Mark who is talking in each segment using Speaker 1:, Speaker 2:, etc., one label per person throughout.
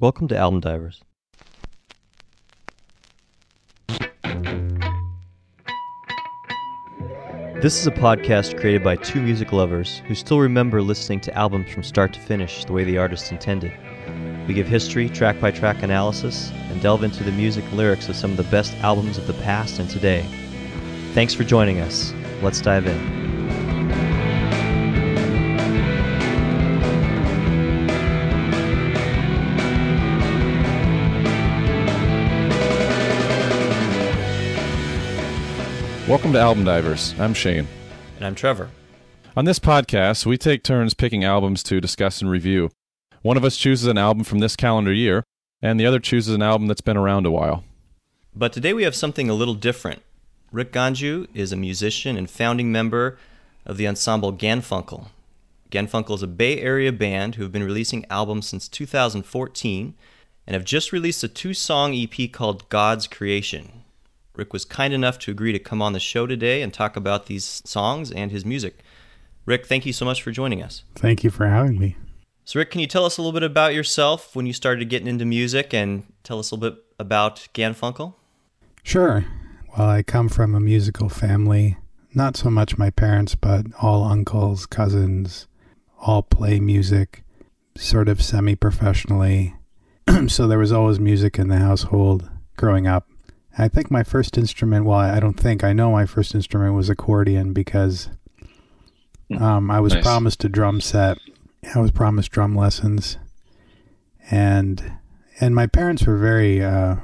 Speaker 1: Welcome to Album Divers. This is a podcast created by two music lovers who still remember listening to albums from start to finish the way the artist intended. We give history, track by track analysis, and delve into the music and lyrics of some of the best albums of the past and today. Thanks for joining us. Let's dive in.
Speaker 2: Welcome to Album Divers. I'm Shane.
Speaker 1: And I'm Trevor.
Speaker 2: On this podcast, we take turns picking albums to discuss and review. One of us chooses an album from this calendar year, and the other chooses an album that's been around a while.
Speaker 1: But today we have something a little different. Rick Ganju is a musician and founding member of the ensemble Ganfunkel. Ganfunkel is a Bay Area band who have been releasing albums since 2014 and have just released a two song EP called God's Creation. Rick was kind enough to agree to come on the show today and talk about these songs and his music. Rick, thank you so much for joining us.
Speaker 3: Thank you for having me.
Speaker 1: So, Rick, can you tell us a little bit about yourself when you started getting into music and tell us a little bit about Ganfunkel?
Speaker 3: Sure. Well, I come from a musical family. Not so much my parents, but all uncles, cousins, all play music, sort of semi professionally. so there was always music in the household growing up. I think my first instrument, well, I don't think, I know my first instrument was accordion because hmm. um, I was nice. promised a drum set. I was promised drum lessons. And and my parents were very uh,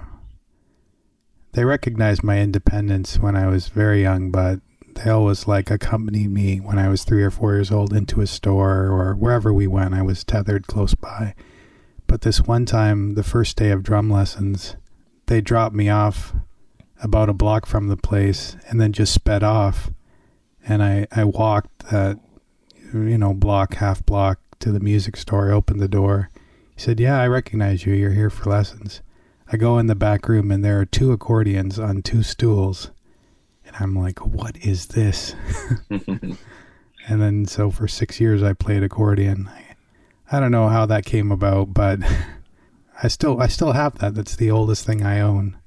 Speaker 3: they recognized my independence when I was very young, but they always like accompanied me when I was three or four years old into a store or wherever we went. I was tethered close by. But this one time, the first day of drum lessons, they dropped me off about a block from the place and then just sped off. And I, I walked that, you know, block, half block to the music store, opened the door. He said, Yeah, I recognize you. You're here for lessons. I go in the back room and there are two accordions on two stools. And I'm like, What is this? and then so for six years I played accordion. I, I don't know how that came about, but I still I still have that. That's the oldest thing I own.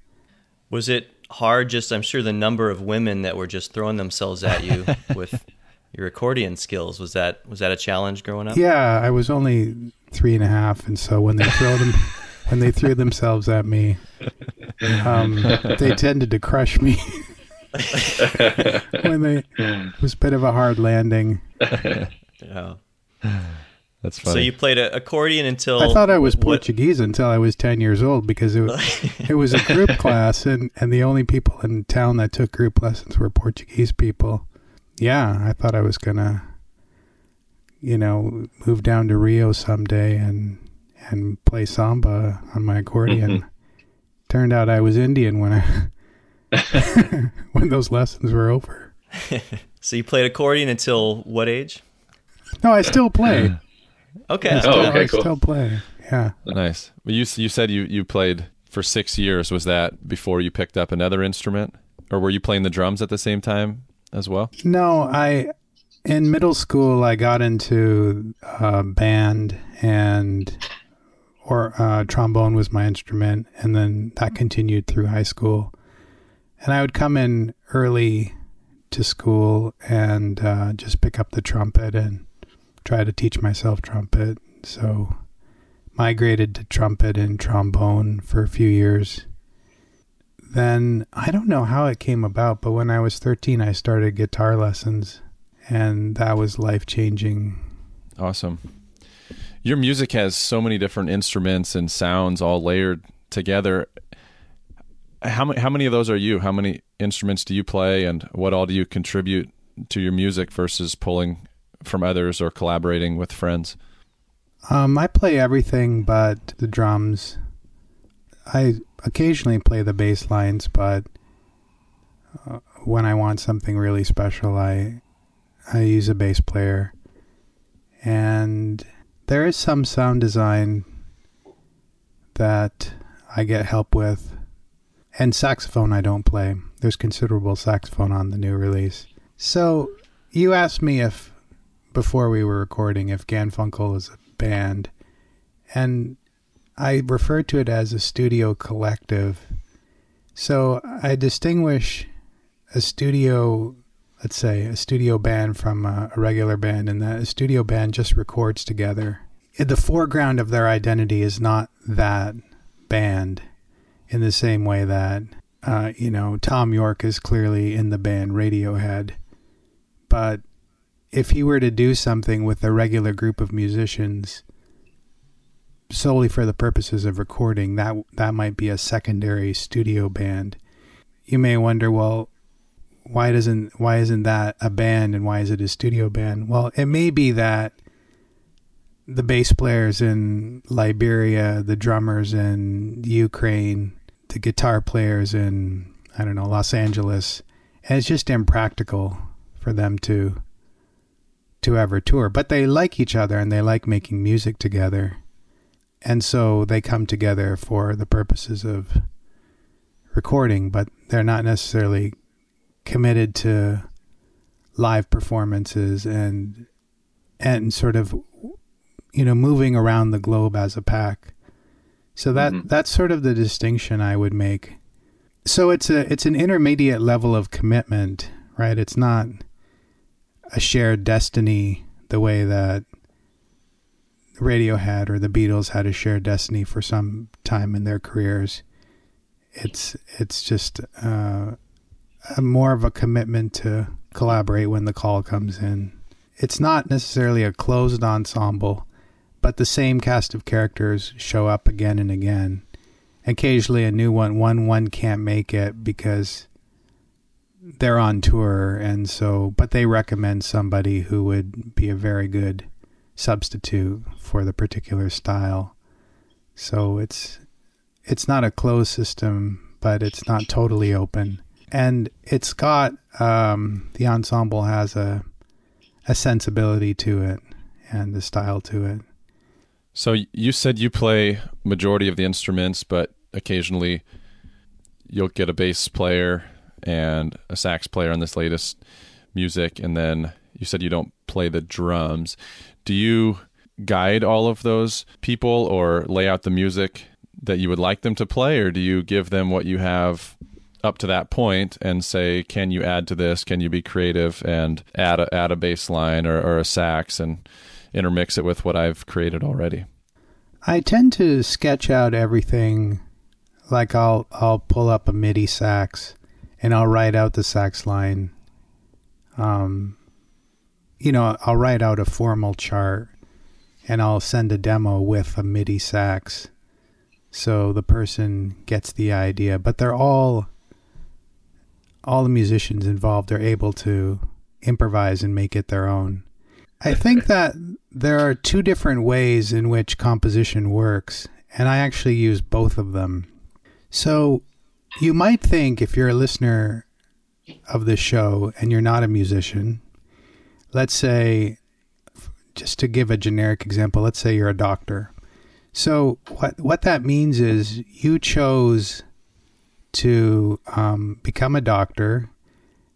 Speaker 1: Was it hard? Just I'm sure the number of women that were just throwing themselves at you with your accordion skills was that was that a challenge growing up?
Speaker 3: Yeah, I was only three and a half, and so when they throw them when they threw themselves at me, um, they tended to crush me. when they it was a bit of a hard landing.
Speaker 1: Yeah. That's funny. So you played a accordion until
Speaker 3: I thought I was Portuguese until I was ten years old because it was, it was a group class and and the only people in town that took group lessons were Portuguese people. Yeah, I thought I was gonna, you know, move down to Rio someday and and play samba on my accordion. Turned out I was Indian when I when those lessons were over.
Speaker 1: so you played accordion until what age?
Speaker 3: No, I still play.
Speaker 1: Okay.
Speaker 3: I still, oh, okay, I cool. still play. Yeah.
Speaker 2: Nice. You you said you you played for six years. Was that before you picked up another instrument, or were you playing the drums at the same time as well?
Speaker 3: No, I in middle school I got into a band and or uh, trombone was my instrument, and then that continued through high school. And I would come in early to school and uh, just pick up the trumpet and try to teach myself trumpet. So migrated to trumpet and trombone for a few years. Then I don't know how it came about, but when I was 13, I started guitar lessons, and that was life changing.
Speaker 2: Awesome. Your music has so many different instruments and sounds all layered together. How many, how many of those are you? How many instruments do you play, and what all do you contribute to your music versus pulling from others or collaborating with friends?
Speaker 3: Um, I play everything but the drums. I occasionally play the bass lines, but uh, when I want something really special, I I use a bass player. And there is some sound design that I get help with. And saxophone I don't play. There's considerable saxophone on the new release. So you asked me if before we were recording if Ganfunkel is a band, and I refer to it as a studio collective. So I distinguish a studio, let's say, a studio band from a, a regular band, and that a studio band just records together. The foreground of their identity is not that band in the same way that, uh, you know, Thom Yorke is clearly in the band Radiohead. But if he were to do something with a regular group of musicians, solely for the purposes of recording, that that might be a secondary studio band. You may wonder, well, why doesn't why isn't that a band and why is it a studio band? Well, it may be that the bass players in Liberia, the drummers in Ukraine, the guitar players in I don't know Los Angeles, and it's just impractical for them to to ever tour. But they like each other and they like making music together and so they come together for the purposes of recording, but they're not necessarily committed to live performances and and sort of you know moving around the globe as a pack. So that mm-hmm. that's sort of the distinction I would make. So it's a it's an intermediate level of commitment, right? It's not a shared destiny the way that Radiohead or the Beatles had a shared destiny for some time in their careers. It's it's just uh, more of a commitment to collaborate when the call comes in. It's not necessarily a closed ensemble, but the same cast of characters show up again and again. Occasionally, a new one. One one can't make it because they're on tour, and so but they recommend somebody who would be a very good substitute for the particular style. So it's it's not a closed system, but it's not totally open. And it's got um, the ensemble has a a sensibility to it and the style to it.
Speaker 2: So you said you play majority of the instruments, but occasionally you'll get a bass player and a sax player on this latest music, and then you said you don't play the drums. Do you guide all of those people or lay out the music that you would like them to play or do you give them what you have up to that point and say can you add to this? Can you be creative and add a, add a bass line or, or a sax and intermix it with what i've created already?
Speaker 3: I tend to sketch out everything like i'll i'll pull up a midi sax and i'll write out the sax line um, you know, I'll write out a formal chart and I'll send a demo with a MIDI sax so the person gets the idea. But they're all, all the musicians involved are able to improvise and make it their own. I think that there are two different ways in which composition works, and I actually use both of them. So you might think if you're a listener of this show and you're not a musician, let's say, just to give a generic example, let's say you're a doctor. So what what that means is you chose to um, become a doctor.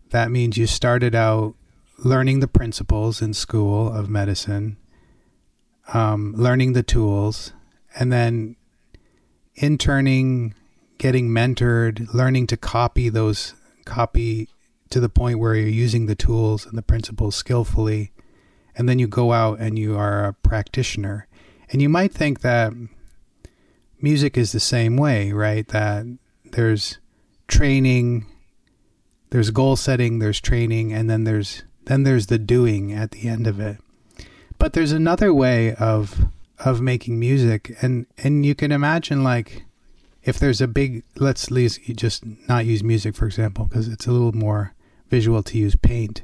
Speaker 3: That means you started out learning the principles in school of medicine, um, learning the tools, and then interning, getting mentored, learning to copy those copy to the point where you're using the tools and the principles skillfully, and then you go out and you are a practitioner. And you might think that music is the same way, right? That there's training, there's goal setting, there's training, and then there's then there's the doing at the end of it. But there's another way of of making music and and you can imagine like if there's a big let's just not use music for example because it's a little more visual to use paint.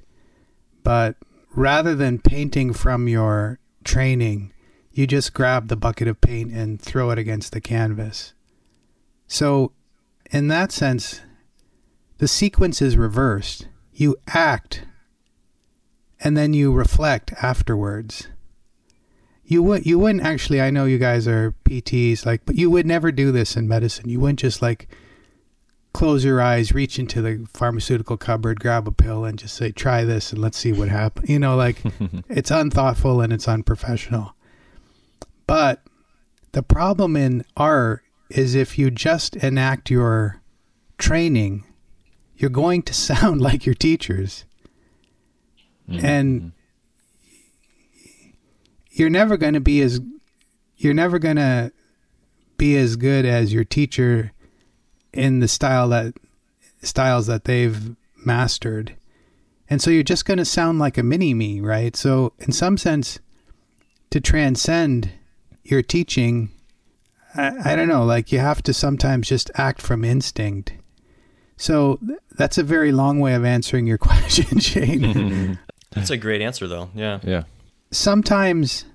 Speaker 3: But rather than painting from your training, you just grab the bucket of paint and throw it against the canvas. So, in that sense, the sequence is reversed. You act and then you reflect afterwards. You would you wouldn't actually I know you guys are PTs like but you would never do this in medicine. You wouldn't just like close your eyes, reach into the pharmaceutical cupboard, grab a pill, and just say, try this and let's see what happens. You know, like it's unthoughtful and it's unprofessional. But The problem in art is if you just enact your training, you're going to sound like your teachers. Mm-hmm. And you're never going to be as you're never going to be as good as your teacher in the style that styles that they've mastered. And so you're just going to sound like a mini me, right? So in some sense to transcend your teaching, I, I don't know, like you have to sometimes just act from instinct. So that's a very long way of answering your question, Shane.
Speaker 1: that's a great answer, though. Yeah.
Speaker 2: Yeah.
Speaker 3: Sometimes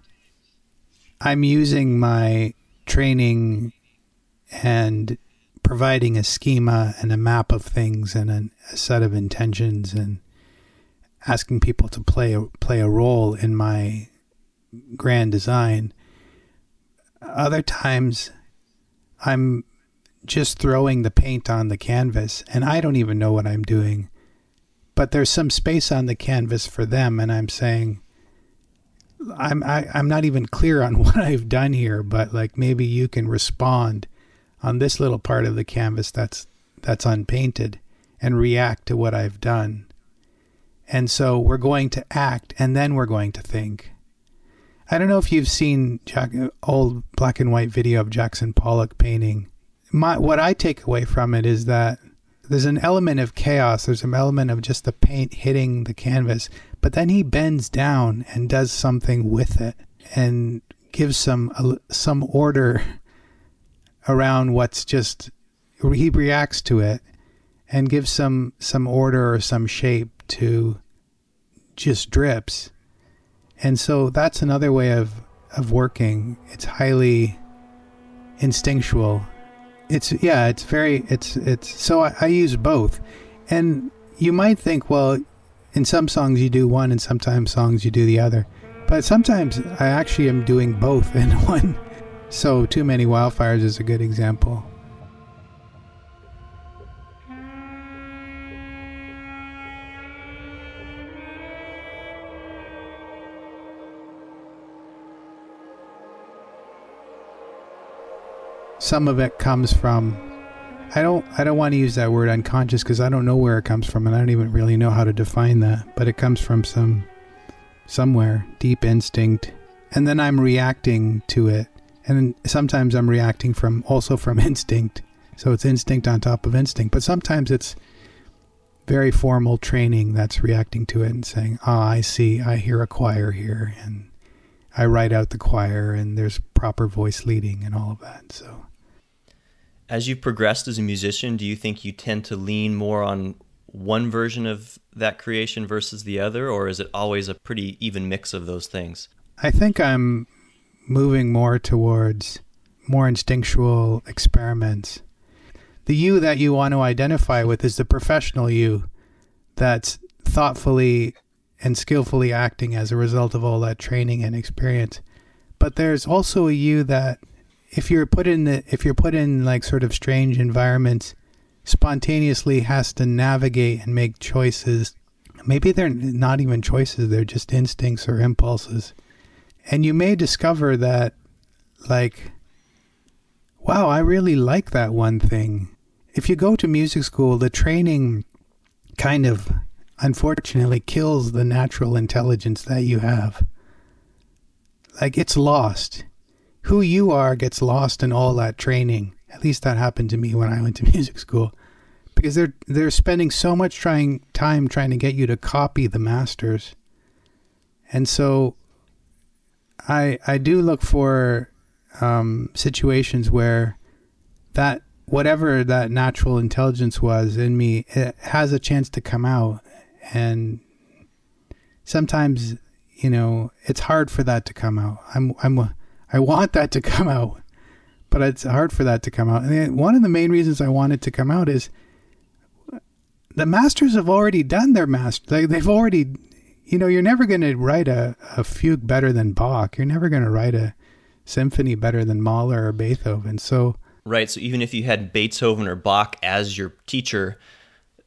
Speaker 3: I'm using my training and providing a schema and a map of things and a, set of intentions and asking people to play a, play a role in my grand design. Other times, I'm just throwing the paint on the canvas and I don't even know what I'm doing. But there's some space on the canvas for them, and I'm saying, I'm I, am i am not even clear on what I've done here, but like maybe you can respond on this little part of the canvas that's that's unpainted and react to what I've done. And so we're going to act and then we're going to think. I don't know if you've seen Jack, old black and white video of Jackson Pollock painting. My, what I take away from it is that there's an element of chaos. There's an element of just the paint hitting the canvas, but then he bends down and does something with it and gives some uh, some order around what's just he reacts to it and gives some some order or some shape to just drips and so that's another way of of working. It's highly instinctual. It's yeah, it's very it's it's so I, I use both. And you might think, well, in some songs you do one and sometimes songs you do the other. But sometimes I actually am doing both in one. So Too Many Wildfires is a good example. Some of it comes from I don't I don't want to use that word unconscious because I don't know where it comes from and I don't even really know how to define that, but it comes from some somewhere deep instinct and then I'm reacting to it. And sometimes I'm reacting from also from instinct. So it's instinct on top of instinct, but sometimes it's very formal training that's reacting to it and saying, "Ah, I see. I hear a choir here and I write out the choir and there's proper voice leading and all of that." So
Speaker 1: as you've progressed as a musician, do you think you tend to lean more on one version of that creation versus the other, or is it always a pretty even mix of those things?
Speaker 3: I think I'm moving more towards more instinctual experiments. The you that you want to identify with is the professional you that's thoughtfully and skillfully acting as a result of all that training and experience. But there's also a you that if you're put in the if you're put in like sort of strange environments, spontaneously has to navigate and make choices. Maybe they're not even choices; they're just instincts or impulses. And you may discover that, like, wow, I really like that one thing. If you go to music school, the training kind of unfortunately kills the natural intelligence that you have. Like, it's lost who you are gets lost in all that training. At least that happened to me when I went to music school. Because they're they're spending so much trying time trying to get you to copy the masters. And so I I do look for um, situations where that whatever that natural intelligence was in me it has a chance to come out and sometimes you know it's hard for that to come out i'm i'm I want that to come out, but it's hard for that to come out. And one of the main reasons I want it to come out is the masters have already done their master. They, they've already, you know, you're never going to write a, a fugue better than Bach. You're never going to write a symphony better than Mahler or Beethoven. So
Speaker 1: right. So even if you had Beethoven or Bach as your teacher,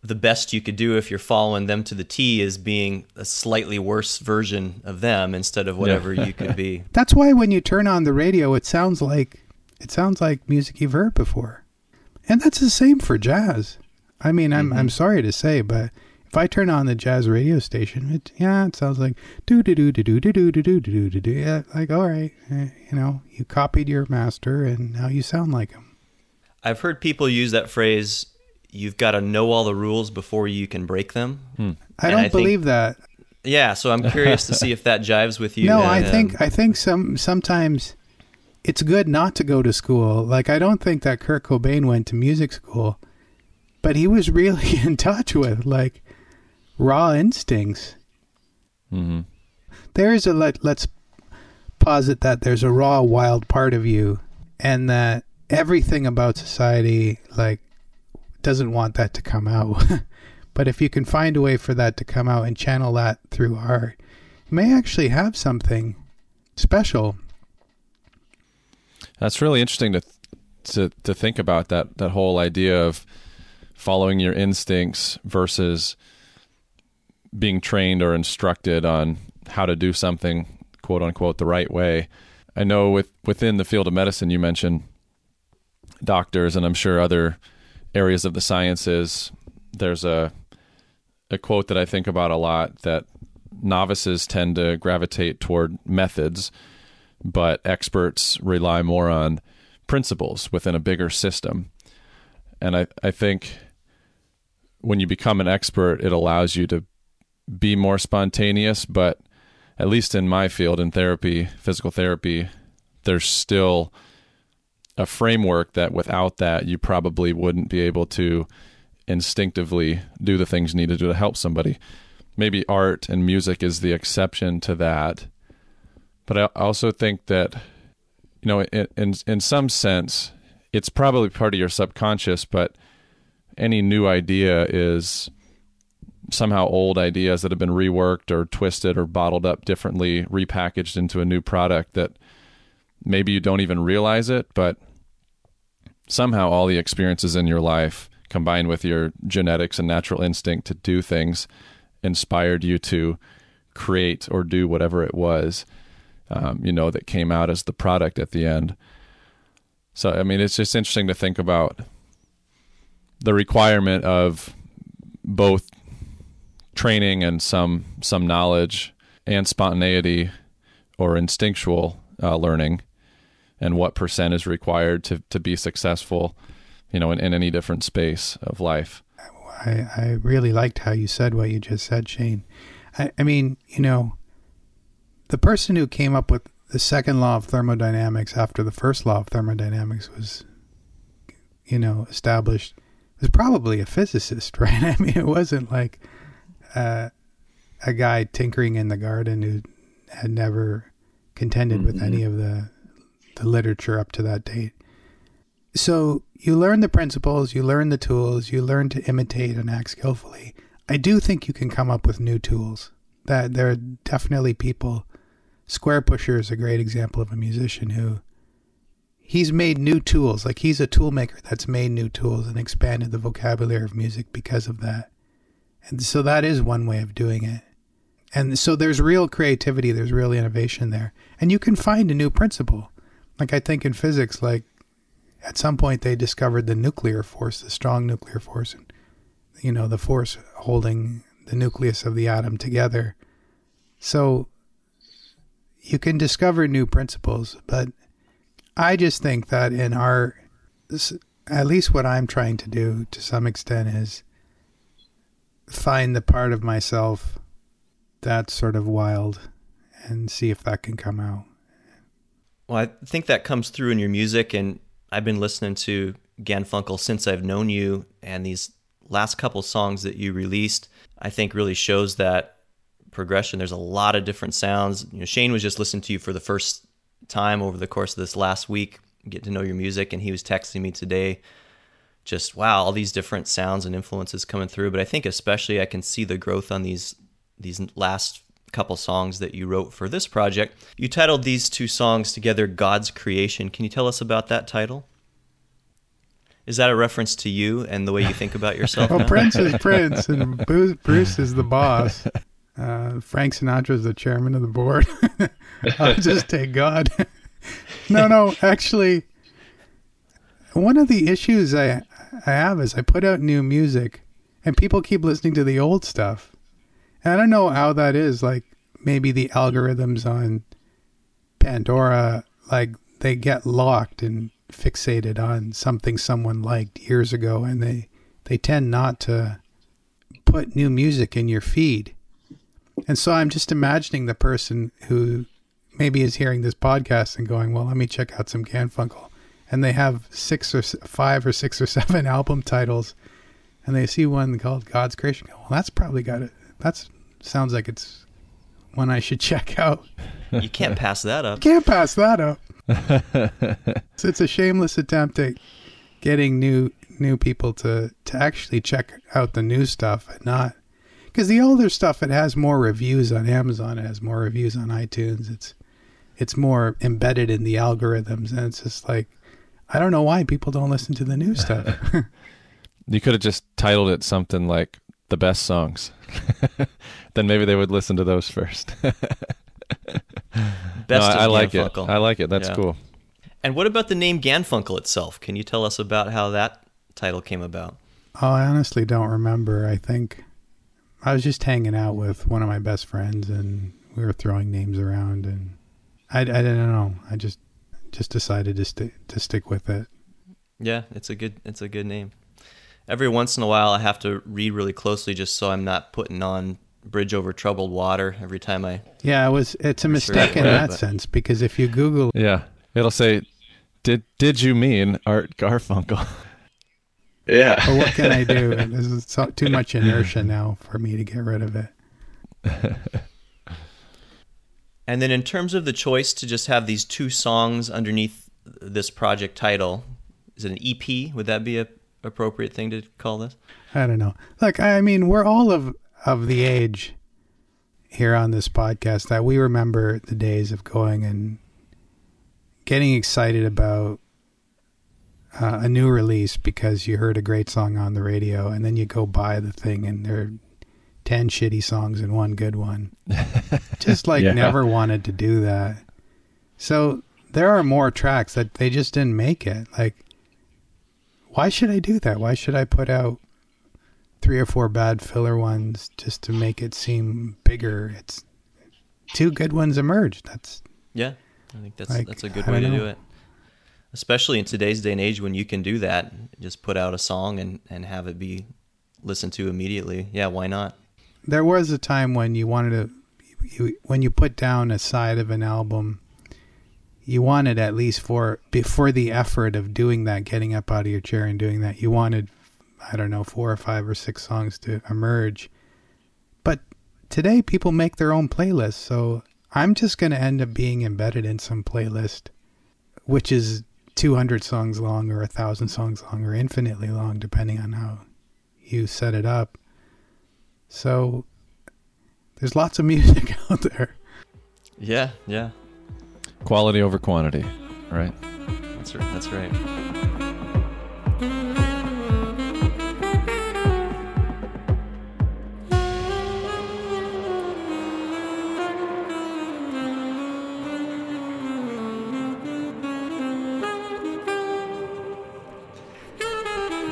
Speaker 1: the best you could do if you're following them to the T is being a slightly worse version of them instead of whatever yeah. you could be.
Speaker 3: That's why when you turn on the radio, it sounds like it sounds like music you've heard before, and that's the same for jazz. I mean, I'm mm-hmm. I'm sorry to say, but if I turn on the jazz radio station, it yeah, it sounds like do do do do do do do do do do do do. Yeah, like all right, you know, you copied your master, and now you sound like him.
Speaker 1: I've heard people use that phrase. You've got to know all the rules before you can break them.
Speaker 3: Hmm. I don't I believe think, that.
Speaker 1: Yeah, so I'm curious to see if that jives with you.
Speaker 3: No, and, I think I think some sometimes it's good not to go to school. Like I don't think that Kurt Cobain went to music school, but he was really in touch with like raw instincts. Mm-hmm. There is a let, let's posit that there's a raw, wild part of you, and that everything about society like doesn't want that to come out. but if you can find a way for that to come out and channel that through art, you may actually have something special.
Speaker 2: That's really interesting to to to think about that that whole idea of following your instincts versus being trained or instructed on how to do something quote unquote the right way. I know with within the field of medicine you mentioned doctors and I'm sure other areas of the sciences there's a a quote that I think about a lot that novices tend to gravitate toward methods but experts rely more on principles within a bigger system. And I, I think when you become an expert, it allows you to be more spontaneous, but at least in my field in therapy, physical therapy, there's still a framework that without that you probably wouldn't be able to instinctively do the things you need to do to help somebody. Maybe art and music is the exception to that. But I also think that you know in in, in some sense it's probably part of your subconscious, but any new idea is somehow old ideas that have been reworked or twisted or bottled up differently, repackaged into a new product that maybe you don't even realize it, but somehow all the experiences in your life combined with your genetics and natural instinct to do things inspired you to create or do whatever it was, um, you know, that came out as the product at the end. So, I mean, it's just interesting to think about the requirement of both training and some some knowledge and spontaneity or instinctual uh, learning and what percent is required to, to be successful you know in, in any different space of life.
Speaker 3: I, I really liked how you said what you just said shane. I, I mean you know the person who came up with the second law of thermodynamics after the first law of thermodynamics was you know established was probably a physicist right? I mean it wasn't like uh, a guy tinkering in the garden who had never contended mm-hmm. with any of the the literature up to that date. So you learn the principles, you learn the tools, you learn to imitate and act skillfully. I do think you can come up with new tools. That there are definitely people. Squarepusher is a great example of a musician who he's made new tools. Like he's a tool maker that's made new tools and expanded the vocabulary of music because of that. And so that is one way of doing it. And so there's real creativity, there's real innovation there. And you can find a new principle. Like I think in physics, like at some point they discovered the nuclear force, the strong nuclear force, and you know, the force holding the nucleus of the atom together. So you can discover new principles, but I just think that in our, at least what I'm trying to do to some extent is find the part of myself that's sort of wild and see if that can come out.
Speaker 1: Well, I think that comes through in your music, and I've been listening to Funkel since I've known you, and these last couple songs that you released, I think really shows that progression. There's a lot of different sounds. You know, Shane was just listening to you for the first time over the course of this last week, get to know your music, and he was texting me today just wow, all these different sounds and influences coming through. But I think especially I can see the growth on these these last couple songs that you wrote for this project. You titled these two songs together God's Creation. Can you tell us about that title? Is that a reference to you and the way you think about yourself?
Speaker 3: Well. Prince is Prince, and Bruce, Bruce is the boss. Uh, Frank Sinatra is the chairman of the board. I'll just take God. no, no, actually, one of the issues I I have is I put out new music, and people keep listening to the old stuff. I don't know how that is. Like maybe the algorithms on Pandora, like they get locked and fixated on something someone liked years ago, and they they tend not to put new music in your feed. And so I'm just imagining the person who maybe is hearing this podcast and going, "Well, let me check out some Ganfunkel," and they have six or five or six or seven album titles, and they see one called God's Creation. Well, that's probably got it. That's sounds like it's one I should check out.
Speaker 1: You can't pass that up.
Speaker 3: Can't pass that up. So it's a shameless attempt at getting new new people to to actually check out the new stuff and not because the older stuff it has more reviews on Amazon, it has more reviews on iTunes. It's it's more embedded in the algorithms, and it's just like I don't know why people don't listen to the new stuff.
Speaker 2: You could have just titled it something like "The Best Songs." then maybe they would listen to those first.
Speaker 1: Best
Speaker 2: no, I, I like it. I like it. That's
Speaker 1: Yeah.
Speaker 2: cool.
Speaker 1: And what about the name Ganfunkel itself? Can you tell us about how that title came about?
Speaker 3: oh, I honestly don't remember. I think I was just hanging out with one of my best friends, and we were throwing names around, and I, I didn't know. I just just decided to stick to stick with it.
Speaker 1: Yeah, it's a good it's a good name. Every once in a while, I have to read really closely just so I'm not putting on "Bridge Over Troubled Water" every time I.
Speaker 3: Yeah, it was. It's a
Speaker 1: Research
Speaker 3: mistake in
Speaker 1: for
Speaker 3: that
Speaker 1: but-
Speaker 3: sense because if you Google,
Speaker 2: Yeah, it'll say, "Did did you mean Art Garfunkel?"
Speaker 4: Yeah.
Speaker 3: well, what can I do? There's so, too much inertia now for me to get rid of it.
Speaker 1: And then, in terms of the choice to just have these two songs underneath this project title, is it an EP? Would that be a appropriate thing to call this?
Speaker 3: I don't know. Look, I mean, we're all of of the age here on this podcast that we remember the days of going and getting excited about uh, a new release because you heard a great song on the radio, and then you go buy the thing, and there are ten shitty songs and one good one. just like
Speaker 2: Yeah.
Speaker 3: never wanted to do that. So there are more tracks that they just didn't make it. Like, why should I do that? Why should I put out three or four bad filler ones just to make it seem bigger? It's two good ones emerged. That's
Speaker 1: Yeah, I think that's
Speaker 3: Like,
Speaker 1: that's a good way to do it. Especially in today's day and age when you can do that, just put out a song and, and have it be listened to immediately. Yeah, why not?
Speaker 3: there was a time when you wanted to you, when you put down a side of an album you wanted at least for before the effort of doing that getting up out of your chair and doing that you wanted i don't know four or five or six songs to emerge. But today people make their own playlists so i'm just going to end up being embedded in some playlist which is 200 songs long or a thousand songs long or infinitely long depending on how you set it up. So there's lots of music out there.
Speaker 1: Yeah, yeah,
Speaker 2: Quality over quantity, right?
Speaker 1: that's right. That's right.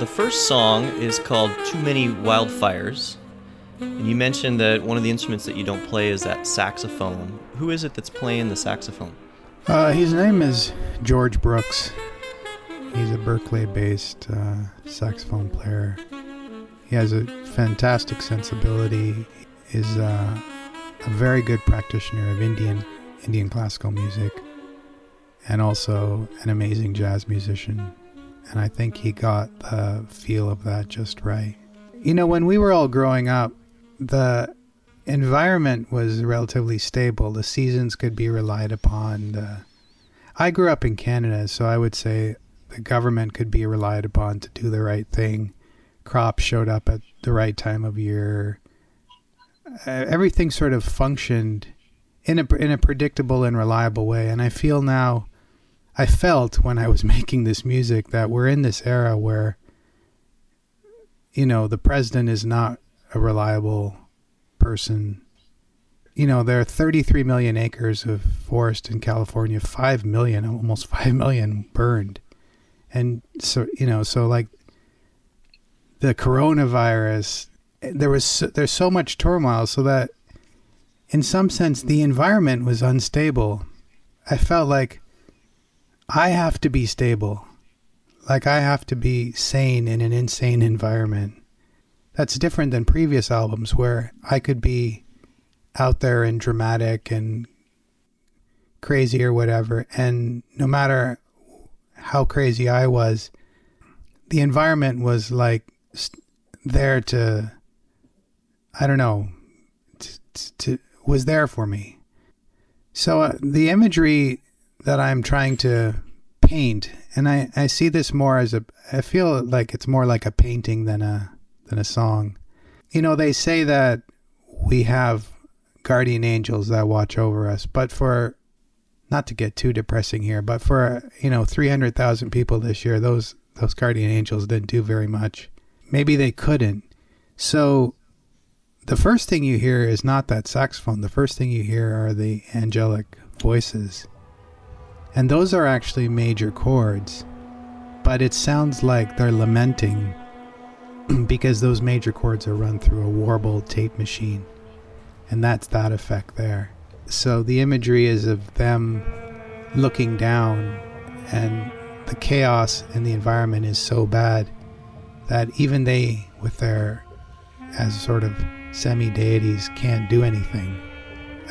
Speaker 1: The first song is called Too Many Wildfires. And you mentioned that one of the instruments that you don't play is that saxophone. Who is it that's playing the saxophone?
Speaker 3: Uh, his name is George Brooks. He's a Berkeley-based uh, saxophone player. He has a fantastic sensibility. Is uh, a very good practitioner of Indian Indian classical music, and also an amazing jazz musician. And I think he got the feel of that just right. You know, when we were all growing up, the environment was relatively stable. The seasons could be relied upon. The, I grew up in Canada, so I would say the government could be relied upon to do the right thing. Crops showed up at the right time of year. Uh, everything sort of functioned in a in a predictable and reliable way. And I feel now, I felt when I was making this music that we're in this era where, you know, the president is not a reliable person. You know, there are 33 million acres of forest in California, 5 million, almost 5 million burned. And so, you know, so like the coronavirus, there was so, there's so much turmoil so that in some sense the environment was unstable. I felt like I have to be stable. Like I have to be sane in an insane environment. That's different than previous albums where I could be out there and dramatic and crazy or whatever. And no matter how crazy I was, the environment was like there to, I don't know, to, was there for me. So uh, the imagery that I'm trying to paint, and I, I see this more as a, I feel like it's more like a painting than a than a song. You know, they say that we have guardian angels that watch over us, but for not to get too depressing here, but for you know 300,000 people this year, those those guardian angels didn't do very much. Maybe they couldn't. So the first thing you hear is not that saxophone. The first thing you hear are the angelic voices. And those are actually major chords. But it sounds like they're lamenting because those major chords are run through a warbled tape machine. And that's that effect there. So the imagery is of them looking down, and the chaos in the environment is so bad that even they, with their, as sort of semi deities, can't do anything.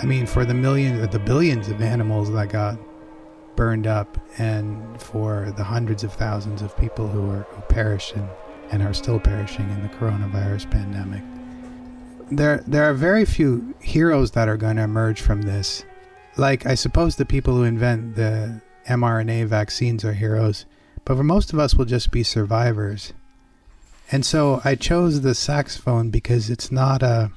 Speaker 3: I mean, for the millions or the billions of animals that got burned up, and for the hundreds of thousands of people who, are, who perished and, and are still perishing in the coronavirus pandemic. There, there are very few heroes that are going to emerge from this. Like, I suppose the people who invent the mRNA vaccines are heroes, but for most of us, we'll just be survivors. And so I chose the saxophone because it's not a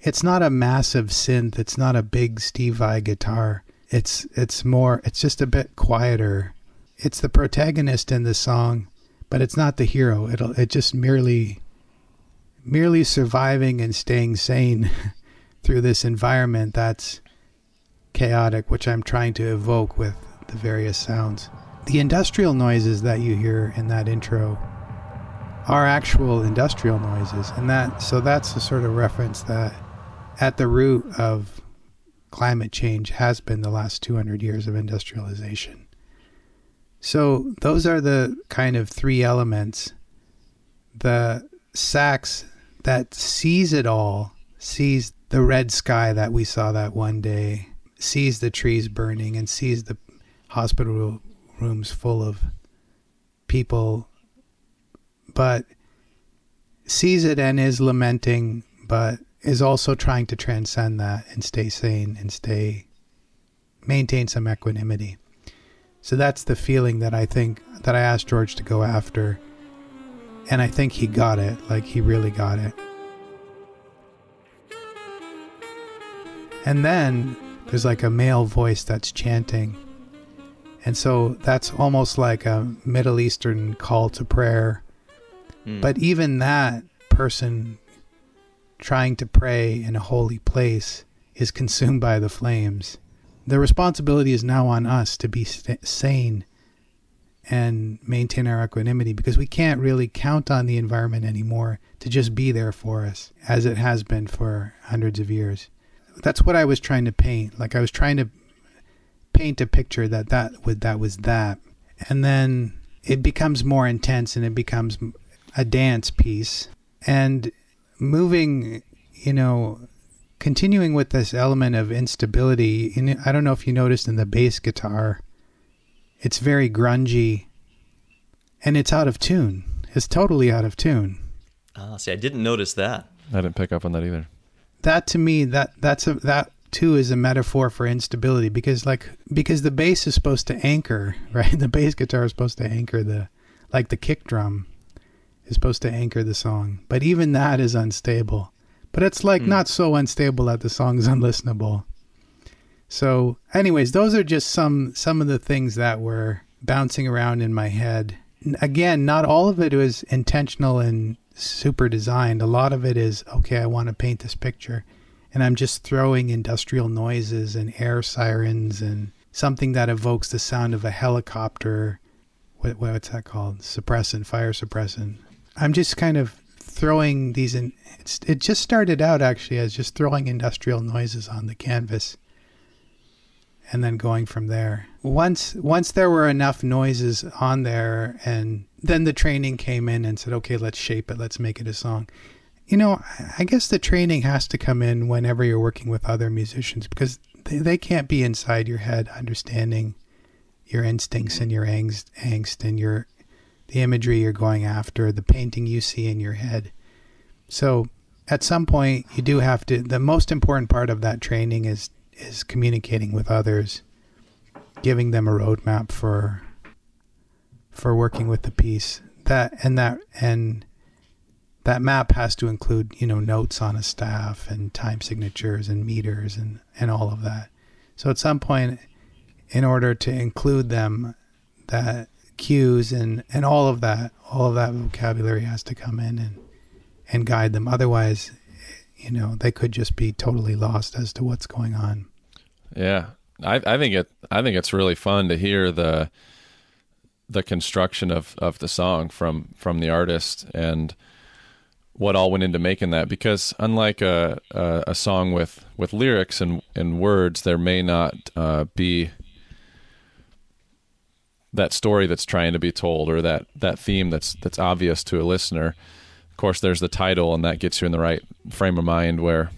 Speaker 3: it's not a massive synth, it's not a big Steve Vai guitar. It's it's more it's just a bit quieter. It's the protagonist in the song, but it's not the hero. It'll it just merely merely surviving and staying sane through this environment that's chaotic, which I'm trying to evoke with the various sounds. The industrial noises that you hear in that intro are actual industrial noises, and that so that's the sort of reference that at the root of climate change has been the last 200 years of industrialization. So those are the kind of three elements. The sax that sees it all, sees the red sky that we saw that one day, sees the trees burning, and sees the hospital rooms full of people, but sees it and is lamenting, but is also trying to transcend that and stay sane and stay maintain some equanimity. So that's the feeling that I think that I asked George to go after. And I think he got it. Like he really got it. And then there's like a male voice that's chanting. And so that's almost like a Middle Eastern call to prayer. Mm. But even that person trying to pray in a holy place is consumed by the flames. The responsibility is now on us to be st- sane and maintain our equanimity because we can't really count on the environment anymore to just be there for us as it has been for hundreds of years. That's what I was trying to paint. Like I was trying to paint a picture that that was that was that. And then it becomes more intense and it becomes a dance piece. And moving, you know, continuing with this element of instability, in, I don't know if you noticed in the bass guitar, it's very grungy and it's out of tune. It's totally out of tune.
Speaker 1: Ah, see, I didn't notice that.
Speaker 2: I didn't pick up on that either.
Speaker 3: That to me, that that's a that too is a metaphor for instability because like because the bass is supposed to anchor, right? The bass guitar is supposed to anchor the like the kick drum is supposed to anchor the song, but even that is unstable. But it's like mm. not so unstable that the song is unlistenable. So, anyways, those are just some some of the things that were bouncing around in my head. Again, not all of it was intentional and super designed. A lot of it is okay. I want to paint this picture, and I'm just throwing industrial noises and air sirens and something that evokes the sound of a helicopter. What, what's that called? Suppressant, fire suppressant. I'm just kind of throwing these in. it just started out actually as just throwing industrial noises on the canvas and then going from there. Once once there were enough noises on there and then the training came in and said, "Okay, let's shape it. Let's make it a song." You know, I guess the training has to come in whenever you're working with other musicians because they, they can't be inside your head understanding your instincts and your angst, angst and your the imagery you're going after, the painting you see in your head. So, at some point you do have to the most important part of that training is is communicating with others, giving them a roadmap for for working with the piece. That and that and that map has to include, you know, notes on a staff and time signatures and meters and, and all of that. So at some point in order to include them, that cues and, and all of that, all of that vocabulary has to come in and, and guide them. Otherwise, you know, they could just be totally lost as to what's going on.
Speaker 2: Yeah, I, I think it. I think it's really fun to hear the the construction of, of the song from from the artist and what all went into making that. Because unlike a a, a song with, with lyrics and, and words, there may not uh, be that story that's trying to be told or that, that theme that's that's obvious to a listener. Of course, there's the title, and that gets you in the right frame of mind where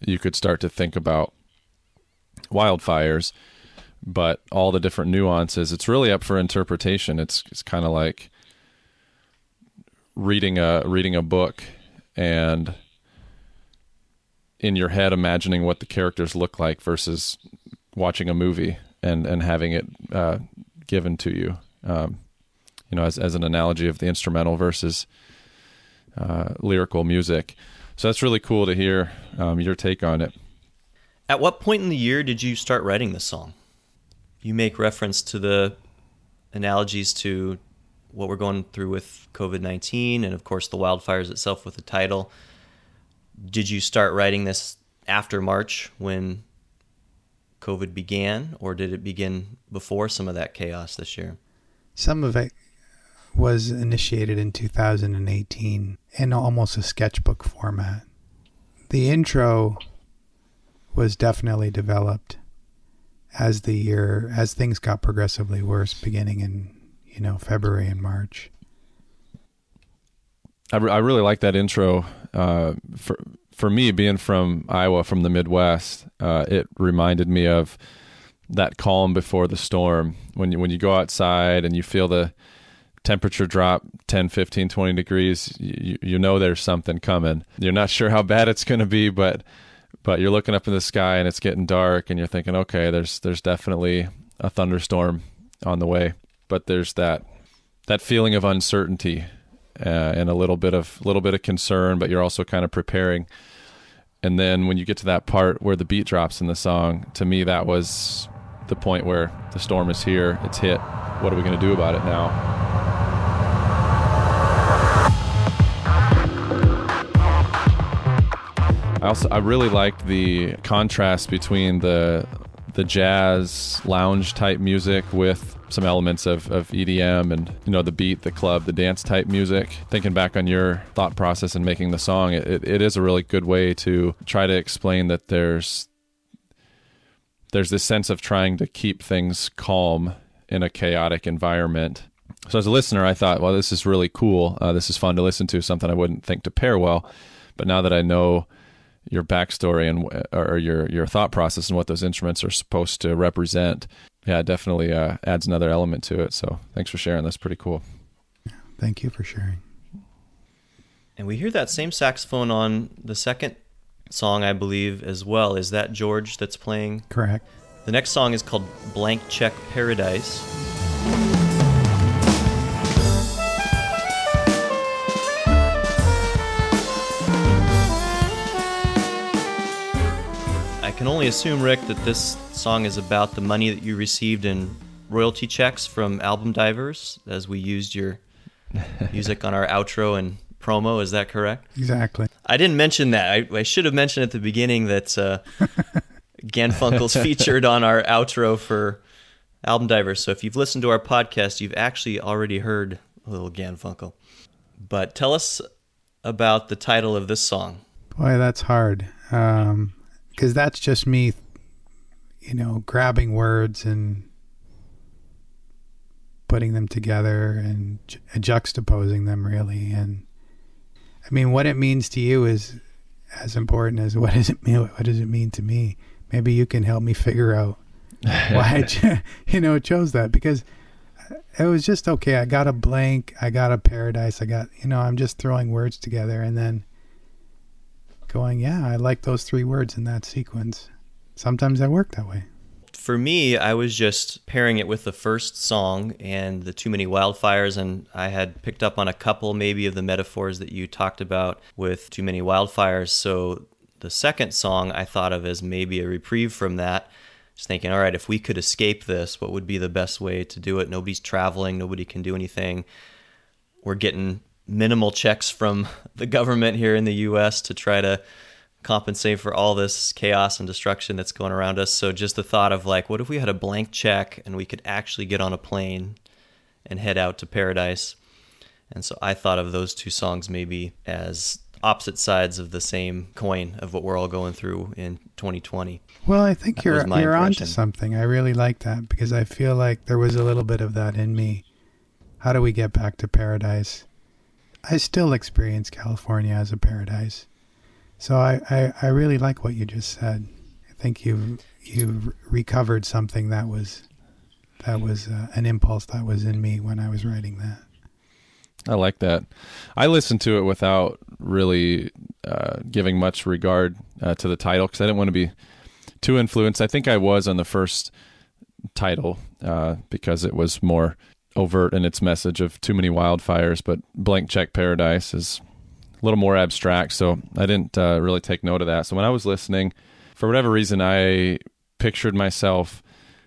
Speaker 2: you could start to think about wildfires, but all the different nuances, it's really up for interpretation. It's it's kind of like reading a reading a book and in your head imagining what the characters look like versus watching a movie and and having it uh, given to you. Um, you know, as as an analogy of the instrumental versus uh, lyrical music. So that's really cool to hear um, your take on it.
Speaker 1: At what point in the year did you start writing this song? You make reference to the analogies to what we're going through with COVID 19 and, of course, the wildfires itself with the title. Did you start writing this after March when COVID began, or did it begin before some of that chaos this year?
Speaker 3: Some of it was initiated in 2018 in almost a sketchbook format. The intro was definitely developed as the year as things got progressively worse beginning in you know February and March.
Speaker 2: I, re- I really like that intro. Uh, for for me, being from Iowa, from the Midwest, uh, it reminded me of that calm before the storm. When you when you go outside and you feel the temperature drop 10, 15, 20 degrees, you, you know there's something coming. You're not sure how bad it's going to be, but but you're looking up in the sky and it's getting dark and you're thinking, okay, there's there's definitely a thunderstorm on the way. But there's that that feeling of uncertainty uh, and a little bit of little bit of concern, but you're also kind of preparing. And then when you get to that part where the beat drops in the song, to me that was the point where the storm is here, it's hit. What are we going to do about it now? I also I really liked the contrast between the the jazz lounge type music with some elements of, of EDM and you know the beat, the club, the dance type music. Thinking back on your thought process and making the song, it, it is a really good way to try to explain that there's there's this sense of trying to keep things calm in a chaotic environment. So as a listener, I thought, well, this is really cool. Uh, this is fun to listen to. Something I wouldn't think to pair well, but now that I know your backstory and or your your thought process and what those instruments are supposed to represent. Yeah, it definitely uh, adds another element to it. So thanks for sharing. That's pretty cool.
Speaker 3: Thank you for sharing.
Speaker 1: And we hear that same saxophone on the second song, I believe, as well. Is that George that's playing?
Speaker 3: Correct.
Speaker 1: The next song is called Blank Check Paradise. Can only assume, Rick, that this song is about the money that you received in royalty checks from Album Divers as we used your music on our outro and promo. Is that correct?
Speaker 3: Exactly.
Speaker 1: I didn't mention that. I, I should have mentioned at the beginning that uh, Ganfunkel's featured on our outro for Album Divers. So if you've listened to our podcast, you've actually already heard a little Ganfunkel. But tell us about the title of this song.
Speaker 3: Boy, that's hard. Um, because that's just me, you know, grabbing words and putting them together and ju- juxtaposing them really. And I mean, what it means to you is as important as what does it mean? What does it mean to me? Maybe you can help me figure out why I, you know, chose that because it was just okay. I got a blank. I got a paradise. I got, you know, I'm just throwing words together and then going, yeah, I like those three words in that sequence. Sometimes I work that way.
Speaker 1: For me, I was just pairing it with the first song and the Too Many Wildfires, and I had picked up on a couple maybe of the metaphors that you talked about with Too Many Wildfires. So the second song I thought of as maybe a reprieve from that. Just thinking, all right, if we could escape this, what would be the best way to do it? Nobody's traveling, nobody can do anything. We're getting minimal checks from the government here in the US to try to compensate for all this chaos and destruction that's going around us. So just the thought of like, what if we had a blank check and we could actually get on a plane and head out to paradise? And so I thought of those two songs maybe as opposite sides of the same coin of what we're all going through in 2020.
Speaker 3: Well, I think
Speaker 1: That
Speaker 3: you're you're onto something. I really like that because I feel like there was a little bit of that in me. How do we get back to paradise? I still experience California as a paradise. So I, I, I really like what you just said. I think you you recovered something that was that was uh, an impulse that was in me when I was writing that.
Speaker 2: I like that. I listened to it without really uh, giving much regard uh, to the title because I didn't want to be too influenced. I think I was on the first title uh, because it was more overt in its message of too many wildfires, but Blank Check Paradise is a little more abstract. So I didn't uh, really take note of that. So when I was listening, for whatever reason, I pictured myself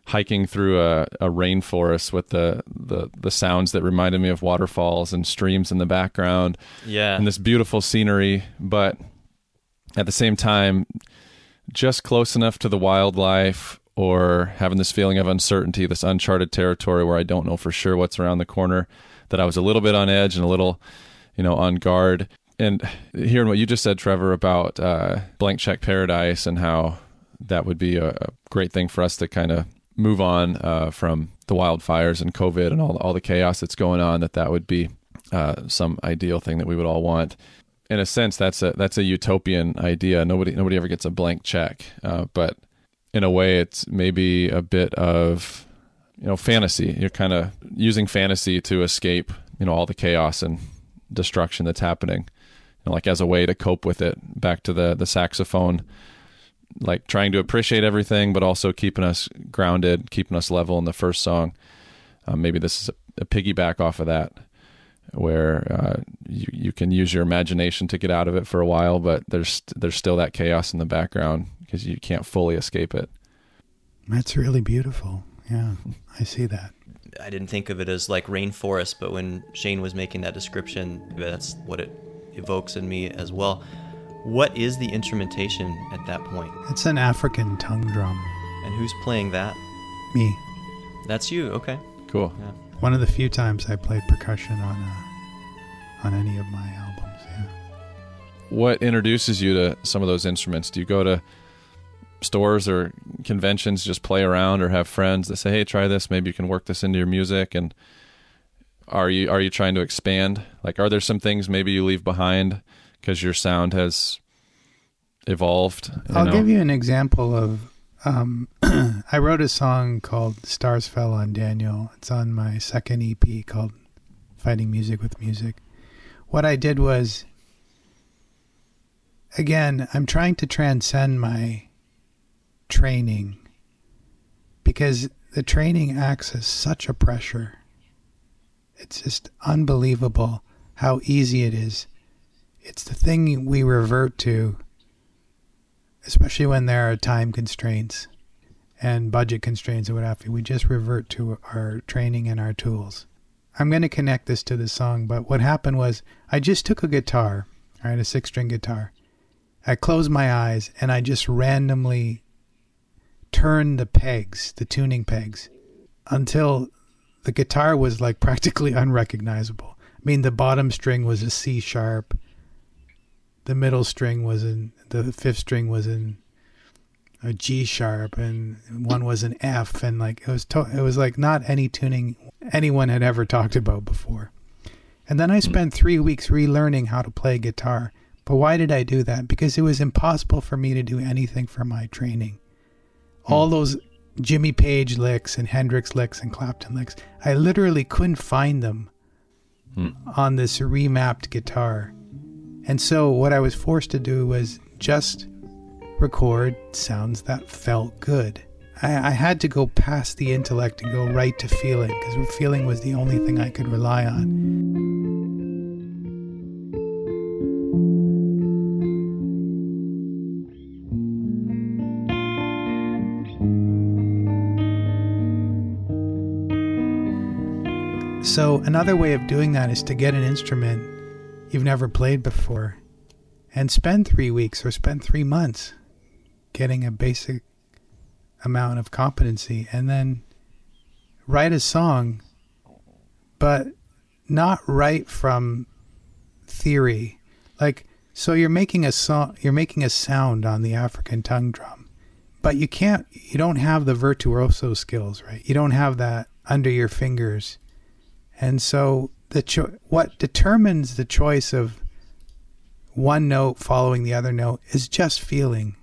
Speaker 2: hiking through a, a rainforest with the, the the sounds that reminded me of waterfalls and streams in the background
Speaker 1: Yeah.
Speaker 2: and this beautiful scenery, but at the same time, just close enough to the wildlife or having this feeling of uncertainty, this uncharted territory where I don't know for sure what's around the corner, that I was a little bit on edge and a little, you know, on guard. And hearing what you just said, Trevor, about uh, blank check paradise and how that would be a, a great thing for us to kind of move on uh, from the wildfires and COVID and all all the chaos that's going on. That that would be uh, some ideal thing that we would all want. In a sense, that's a that's a utopian idea. Nobody nobody ever gets a blank check, uh, but in a way, it's maybe a bit of you know fantasy. You're kind of using fantasy to escape you know all the chaos and destruction that's happening, you know, like as a way to cope with it. Back to the the saxophone like trying to appreciate everything, but also keeping us grounded, keeping us level in the first song. Uh, maybe this is a, a piggyback off of that, where uh, you you can use your imagination to get out of it for a while, but there's there's still that chaos in the background because you can't fully escape it.
Speaker 3: That's really beautiful. Yeah, I see that.
Speaker 1: I didn't think of it as like rainforest, but when Shane was making that description, that's what it evokes in me as well. What is the instrumentation at that point?
Speaker 3: It's an African tongue drum.
Speaker 1: And who's playing that?
Speaker 3: Me.
Speaker 1: That's you. Okay.
Speaker 2: Cool.
Speaker 1: Yeah.
Speaker 3: One of the few times I played percussion on uh, on any of my albums. Yeah.
Speaker 2: What introduces you to some of those instruments? Do you go to stores or conventions, just play around, or have friends that say, "Hey, try this. Maybe you can work this into your music." And are you are you trying to expand? Like, are there some things maybe you leave behind because your sound has evolved?
Speaker 3: I'll
Speaker 2: know?
Speaker 3: give you an example of. Um, I wrote a song called "Stars Fell on Daniel." It's on my second EP called "Fighting Music with Music." What I did was, again, I'm trying to transcend my training because the training acts as such a pressure. It's just unbelievable how easy it is. It's the thing we revert to especially when there are time constraints and budget constraints and what have you. We just revert to our training and our tools. I'm going to connect this to the song, but what happened was I just took a guitar, all right, a six string guitar. I closed my eyes and I just randomly turned the pegs, the tuning pegs, until the guitar was like practically unrecognizable. I mean, the bottom string was a C sharp, the middle string was in, the fifth string was in a G sharp and one was an F and like it was to- it was like not any tuning anyone had ever talked about before. And then I hmm. spent 3 weeks relearning how to play guitar. But why did I do that? Because it was impossible for me to do anything for my training. All those Jimmy Page licks and Hendrix licks and Clapton licks, I literally couldn't find them hmm. on this remapped guitar. And so what I was forced to do was just record sounds that felt good. I, I had to go past the intellect and go right to feeling because feeling was the only thing I could rely on. So, another way of doing that is to get an instrument you've never played before and spend three weeks or spend three months getting a basic amount of competency and then write a song, but not write from theory. Like, so you're making a song, you're making a sound on the African tongue drum, but you can't, you don't have the virtuoso skills, right? You don't have that under your fingers. And so the cho- what determines the choice of one note following the other note is just feeling.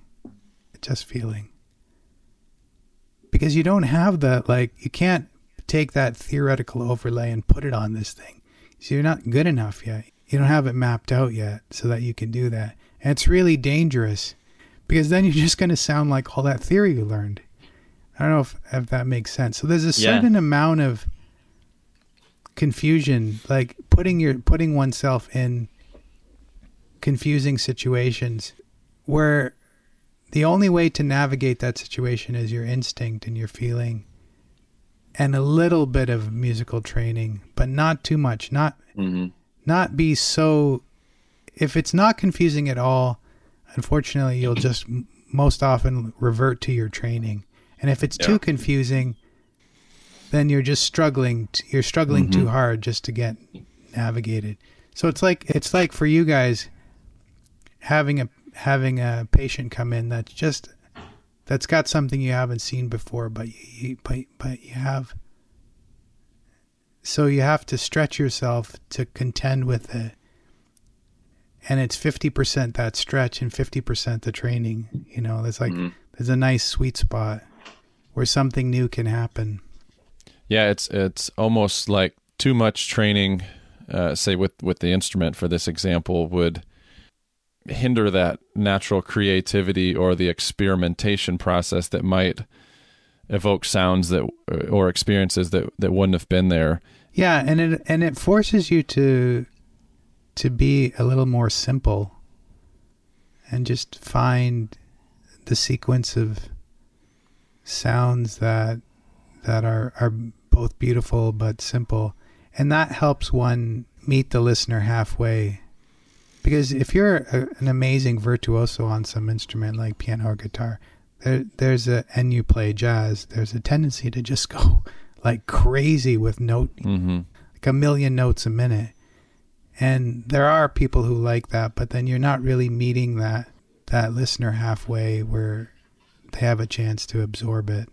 Speaker 3: Just feeling. Because you don't have the like you can't take that theoretical overlay and put it on this thing. So you're not good enough yet. You don't have it mapped out yet so that you can do that. And it's really dangerous because then you're just going to sound like all that theory you learned. I don't know if, if that makes sense. So there's a
Speaker 1: Yeah.
Speaker 3: certain amount of confusion like putting your putting oneself in confusing situations where the only way to navigate that situation is your instinct and your feeling and a little bit of musical training but not too much not
Speaker 4: hmm
Speaker 3: not be so if it's not confusing at all unfortunately you'll just most often revert to your training. And if it's too confusing then you're just struggling t- you're struggling too mm-hmm. hard just to get navigated. So it's like it's like for you guys having a having a patient come in that's just that's got something you haven't seen before but you but but you have so you have to stretch yourself to contend with it. And it's 50% that stretch and 50% the training you know there's like mm-hmm. there's a nice sweet spot where something new can happen
Speaker 2: Yeah, it's it's almost like too much training, uh, say with with the instrument for this example, would hinder that natural creativity or the experimentation process that might evoke sounds that or experiences that that wouldn't have been there.
Speaker 3: yeah and it and it forces you to to be a little more simple and just find the sequence of sounds that that are are both beautiful but simple. And that helps one meet the listener halfway. Because if you're a, an amazing virtuoso on some instrument like piano or guitar there there's a and you play jazz there's a tendency to just go like crazy with note
Speaker 2: hmm
Speaker 3: like a million notes a minute. And there are people who like that but then you're not really meeting that that listener halfway where they have a chance to absorb it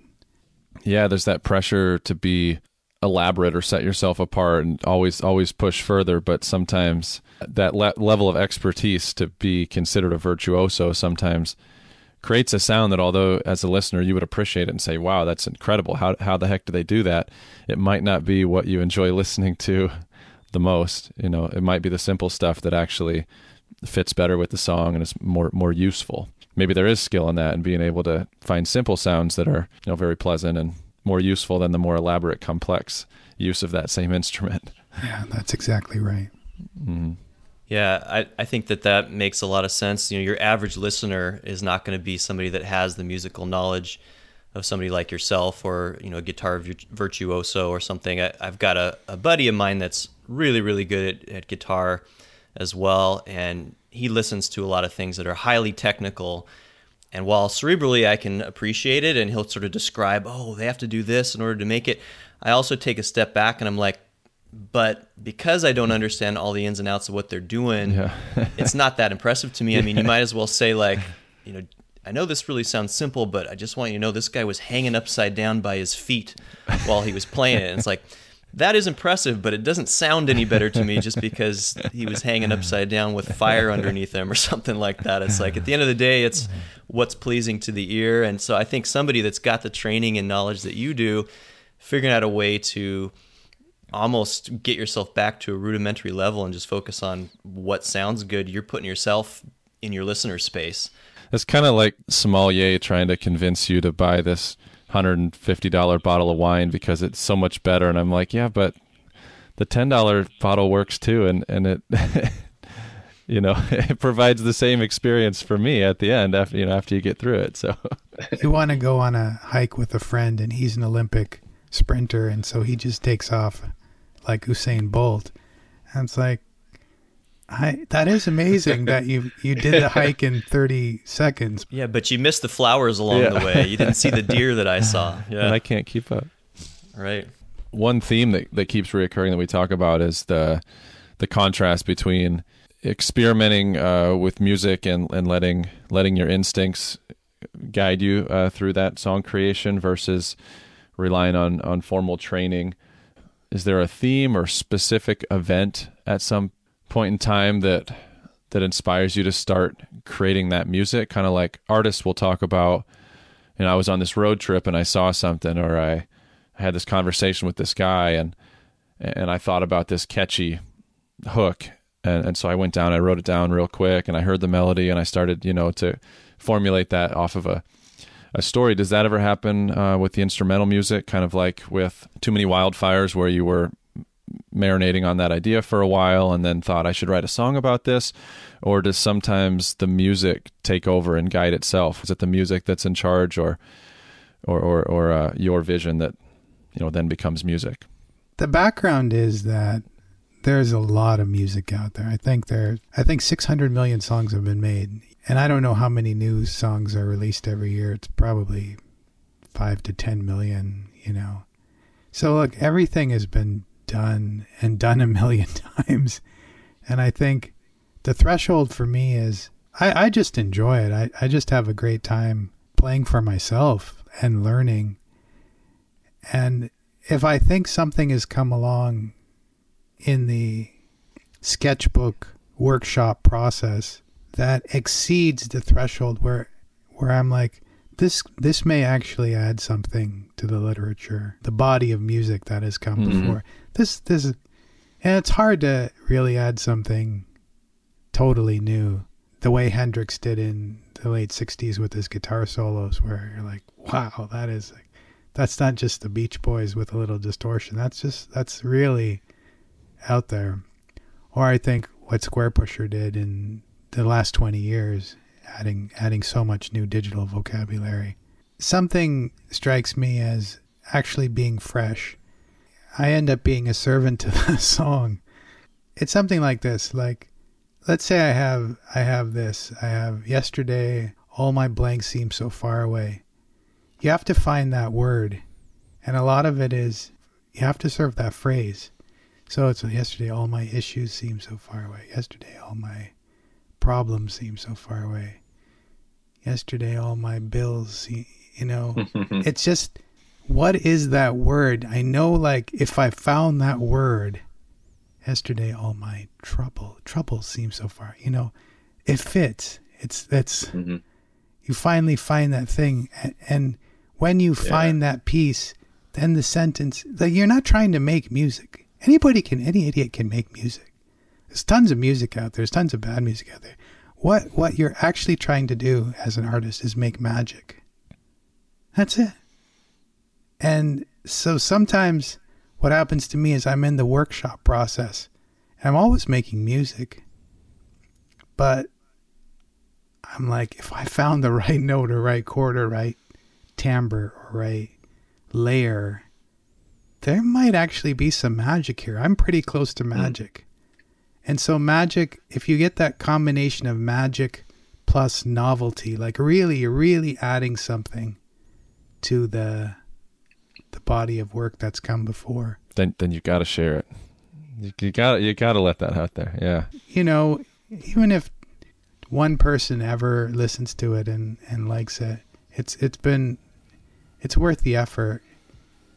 Speaker 2: Yeah, there's that pressure to be elaborate or set yourself apart and always always push further, but sometimes that le- level of expertise to be considered a virtuoso sometimes creates a sound that although as a listener you would appreciate it and say, "Wow, that's incredible. How how the heck do they do that?" It might not be what you enjoy listening to the most. You know, it might be the simple stuff that actually fits better with the song and is more more useful. Maybe there is skill in that and being able to find simple sounds that are you know very pleasant and more useful than the more elaborate, complex use of that same instrument.
Speaker 3: yeah that's exactly right
Speaker 2: Mhm.
Speaker 1: Yeah, I, I think that that makes a lot of sense. You know, your average listener is not going to be somebody that has the musical knowledge of somebody like yourself or, you know, a guitar virtuoso or something. I, have got a, a buddy of mine that's really, really good at, at guitar as well. And he listens to a lot of things that are highly technical. And while cerebrally I can appreciate it and he'll sort of describe, oh, they have to do this in order to make it, I also take a step back and I'm like, but because I don't understand all the ins and outs of what they're doing, yeah. it's not that impressive to me. I mean, you might as well say like, you know, I know this really sounds simple, but I just want you to know this guy was hanging upside down by his feet while he was playing it. And it's like that is impressive, but it doesn't sound any better to me just because he was hanging upside down with fire underneath him or something like that. It's like at the end of the day, it's what's pleasing to the ear. And so I think somebody that's got the training and knowledge that you do, figuring out a way to almost get yourself back to a rudimentary level and just focus on what sounds good. You're putting yourself in your listener space.
Speaker 2: It's kind of like sommelier trying to convince you to buy this $150 bottle of wine because it's so much better. And I'm like, yeah, but the $10 bottle works too. And, and it, you know, it provides the same experience for me at the end after, you know, after you get through it. So
Speaker 3: you want to go on a hike with a friend and he's an Olympic sprinter. And so he just takes off like Usain Bolt. And it's like, I, that is amazing that you you did the hike in 30 seconds.
Speaker 1: Yeah, but you missed the flowers along yeah. the way. You didn't see the deer that I saw. Yeah.
Speaker 2: And I can't keep up.
Speaker 1: Right.
Speaker 2: One theme that, that keeps reoccurring that we talk about is the the contrast between experimenting uh, with music and, and letting letting your instincts guide you uh, through that song creation versus relying on on formal training is there a theme or specific event at some point in time that that inspires you to start creating that music kind of like artists will talk about you know I was on this road trip and I saw something or I, had this conversation with this guy and and I thought about this catchy hook and, and so I went down I wrote it down real quick and I heard the melody and I started you know to formulate that off of a a story. Does that ever happen uh, with the instrumental music? Kind of like with Too Many Wildfires, where you were marinating on that idea for a while and then thought I should write a song about this? Or does sometimes the music take over and guide itself? Is it the music that's in charge, or or or, or uh, your vision that you know then becomes music?
Speaker 3: The background is that there's a lot of music out there. I think there I think 600 million songs have been made and I don't know how many new songs are released every year. It's probably five to 10 million, you know. So, look, everything has been done and done a million times. And I think the threshold for me is I, I just enjoy it. I, I just have a great time playing for myself and learning. And if I think something has come along in the sketchbook workshop process that exceeds the threshold where where I'm like this this may actually add something to the literature, the body of music that has come mm-hmm. before. This this and it's hard to really add something totally new the way Hendrix did in the late 60s with his guitar solos where you're like, wow, that is like that's not just the Beach Boys with a little distortion. That's just that's really out there. Or I think what Squarepusher did in the last 20 years, adding adding so much new digital vocabulary. Something strikes me as actually being fresh. I end up being a servant to the song. It's something like this, like let's say I have I have this. I have yesterday all my blanks seem so far away. You have to find that word. And a lot of it is you have to serve that phrase. So it's yesterday all my issues seem so far away. Yesterday all my problems seem so far away. Yesterday, all my bills, you know, it's just, what is that word? I know, like, if I found that word, yesterday, all my trouble, trouble seems so far, you know, it fits. It's, that's, mm-hmm. you finally find that thing. And, and when you yeah. find that piece, then the sentence, like, you're not trying to make music. Anybody can, any idiot can make music. There's tons of music out there. There's tons of bad music out there. What what you're actually trying to do as an artist is make magic. That's it. And so sometimes what happens to me is I'm in the workshop process and I'm always making music. But I'm like, if I found the right note or right chord or right timbre or right layer, there might actually be some magic here. I'm pretty close to hmm. magic. And so magic, if you get that combination of magic plus novelty, like really, you're really adding something to the the body of work that's come before.
Speaker 2: Then then you got to share it. You, you got you got to let that out there. Yeah.
Speaker 3: You know, even if one person ever listens to it and and likes it, it's it's been it's worth the effort.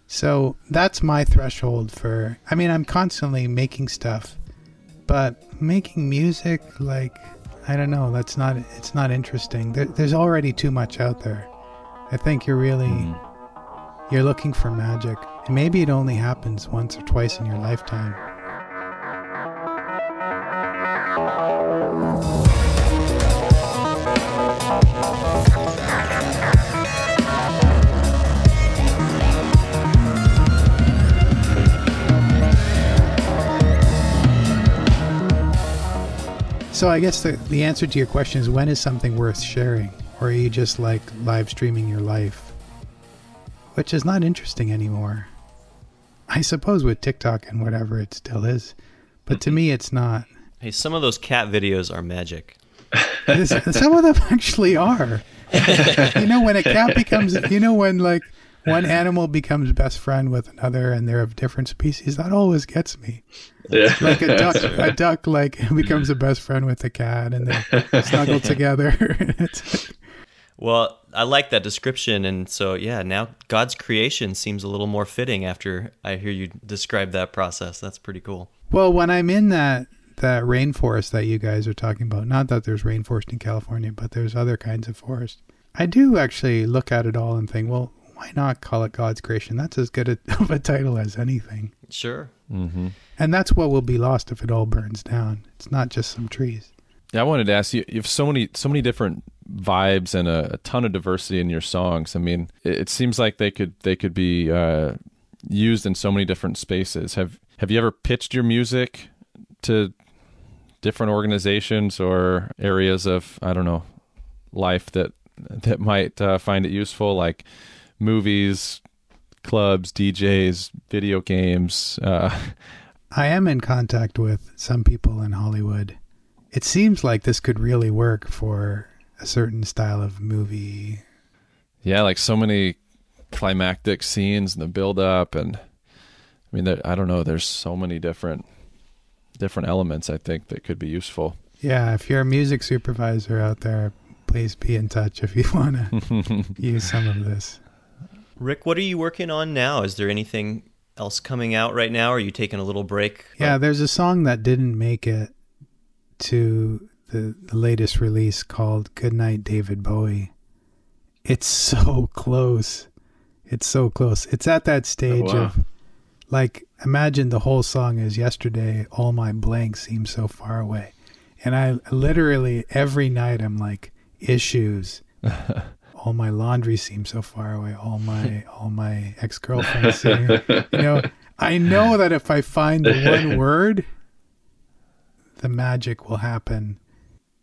Speaker 3: So that's my threshold for. I mean, I'm constantly making stuff, but making music, like, I don't know. That's not. It's not interesting. There, there's already too much out there. I think you're really mm-hmm. You're looking for magic, and maybe it only happens once or twice in your lifetime. So I guess the, the answer to your question is when is something worth sharing? Or are you just like live streaming your life? Which is not interesting anymore. I suppose with TikTok and whatever it still is. But to mm-hmm. me it's not.
Speaker 1: Hey, some of those cat videos are magic.
Speaker 3: This- Some of them actually are. you know when a cat becomes you know when like one animal becomes best friend with another and they're of different species, that always gets me.
Speaker 4: Yeah.
Speaker 3: Like a duck a duck like becomes a best friend with a cat and they snuggle together. It's-
Speaker 1: Well, I like that description, and so yeah, now God's creation seems a little more fitting after I hear you describe that process. That's pretty cool.
Speaker 3: Well, when I'm in that that rainforest that you guys are talking about, not that there's rainforest in California, but there's other kinds of forest. I do actually look at it all and think, well, why not call it God's creation? That's as good a, of a title as anything.
Speaker 1: Sure.
Speaker 2: Mm-hmm.
Speaker 3: And that's what will be lost if it all burns down. It's not just some trees.
Speaker 2: Yeah, I wanted to ask you. You have so many, so many different vibes and a, a ton of diversity in your songs. I mean, it, it seems like they could they could be uh, used in so many different spaces. Have Have you ever pitched your music to different organizations or areas of I don't know life that that might uh, find it useful, like movies, clubs, DJs, video games? Uh,
Speaker 3: I am in contact with some people in Hollywood. It seems like this could really work for a certain style of movie.
Speaker 2: Yeah, like so many climactic scenes and the build up and I mean there, I don't know, there's so many different different elements I think that could be useful.
Speaker 3: Yeah, if you're a music supervisor out there, please be in touch if you want to use some of this.
Speaker 1: Rick, what are you working on now? Is there anything else coming out right now? Or are you taking a little break?
Speaker 3: Yeah, there's a song that didn't make it to the, the latest release called Goodnight David Bowie. It's so close. It's so close. It's at that stage oh,
Speaker 4: wow.
Speaker 3: of like imagine the whole song is yesterday all my blanks seem so far away. And I literally every night I'm like issues all my laundry seems so far away. All my all my ex girlfriends you know, I know that if I find the one word, the magic will happen.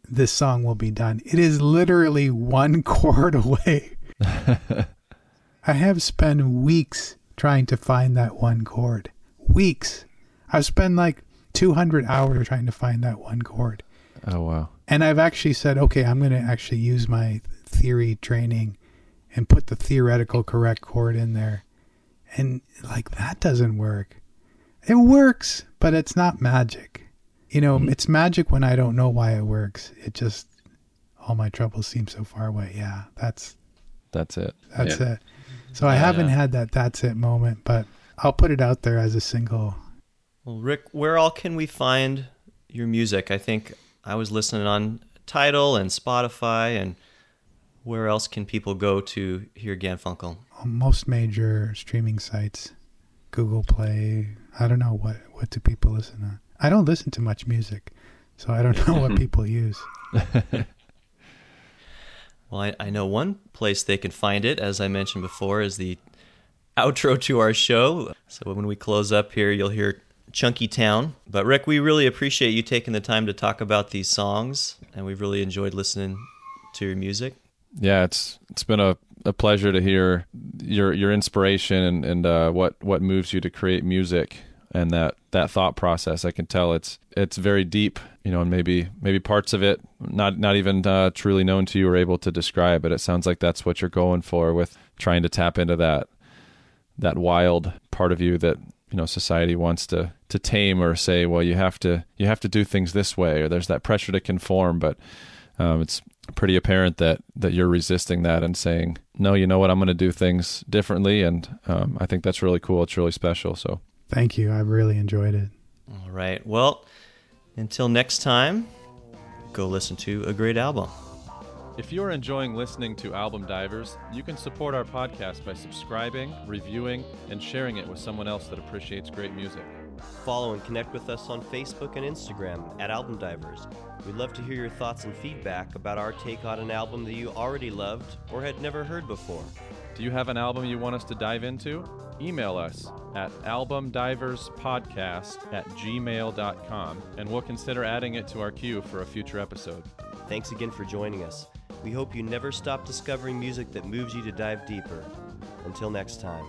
Speaker 3: This song will be done. It is literally one chord away. I have spent weeks trying to find that one chord. Weeks. I've spent like 200 hours trying to find that one chord.
Speaker 2: Oh wow.
Speaker 3: And I've actually said, okay, I'm going to actually use my theory training and put the theoretical correct chord in there. And like that doesn't work. It works, but it's not magic. You know, it's magic when I don't know why it works. It just all my troubles seem so far away. Yeah, that's
Speaker 2: That's it.
Speaker 3: that's
Speaker 4: Yeah.
Speaker 3: it. So I
Speaker 1: Yeah,
Speaker 3: haven't
Speaker 1: yeah.
Speaker 3: had that that's it moment, but I'll put it out there as a single.
Speaker 1: Well, Rick, where all can we find your music? I think I was listening on Tidal and Spotify, and where else can people go to hear Ganfunkel?
Speaker 3: most major streaming sites, Google Play. I don't know what what do people listen to. I don't listen to much music, so I don't know what people use.
Speaker 1: Well, I, I know one place they can find it, as I mentioned before, is the outro to our show. So when we close up here, you'll hear chunky town. But Rick, we really appreciate you taking the time to talk about these songs, and we've really enjoyed listening to your music.
Speaker 2: Yeah, it's it's been a, a pleasure to hear your your inspiration and, and uh, what what moves you to create music and that that thought process. I can tell it's it's very deep, you know, and maybe maybe parts of it not not even uh, truly known to you or able to describe. But it sounds like that's what you're going for with trying to tap into that that wild part of you that you know society wants to to tame or say well you have to you have to do things this way or there's that pressure to conform but um, it's pretty apparent that that you're resisting that and saying no you know what i'm going to do things differently and um, i think that's really cool it's really special so
Speaker 3: thank you i've really enjoyed it
Speaker 1: all right well until next time go listen to a great album
Speaker 2: if you're enjoying listening to Album Divers, you can support our podcast by subscribing, reviewing, and sharing it with someone else that appreciates great music.
Speaker 5: Follow and connect with us on Facebook and Instagram at Album Divers. We'd love to hear your thoughts and feedback about our take on an album that you already loved or had never heard before.
Speaker 2: Do you have an album you want us to dive into? Email us at albumdiverspodcast at gmail.com and we'll consider adding it to our queue for a future episode.
Speaker 5: Thanks again for joining us. We hope you never stop discovering music that moves you to dive deeper. Until next time.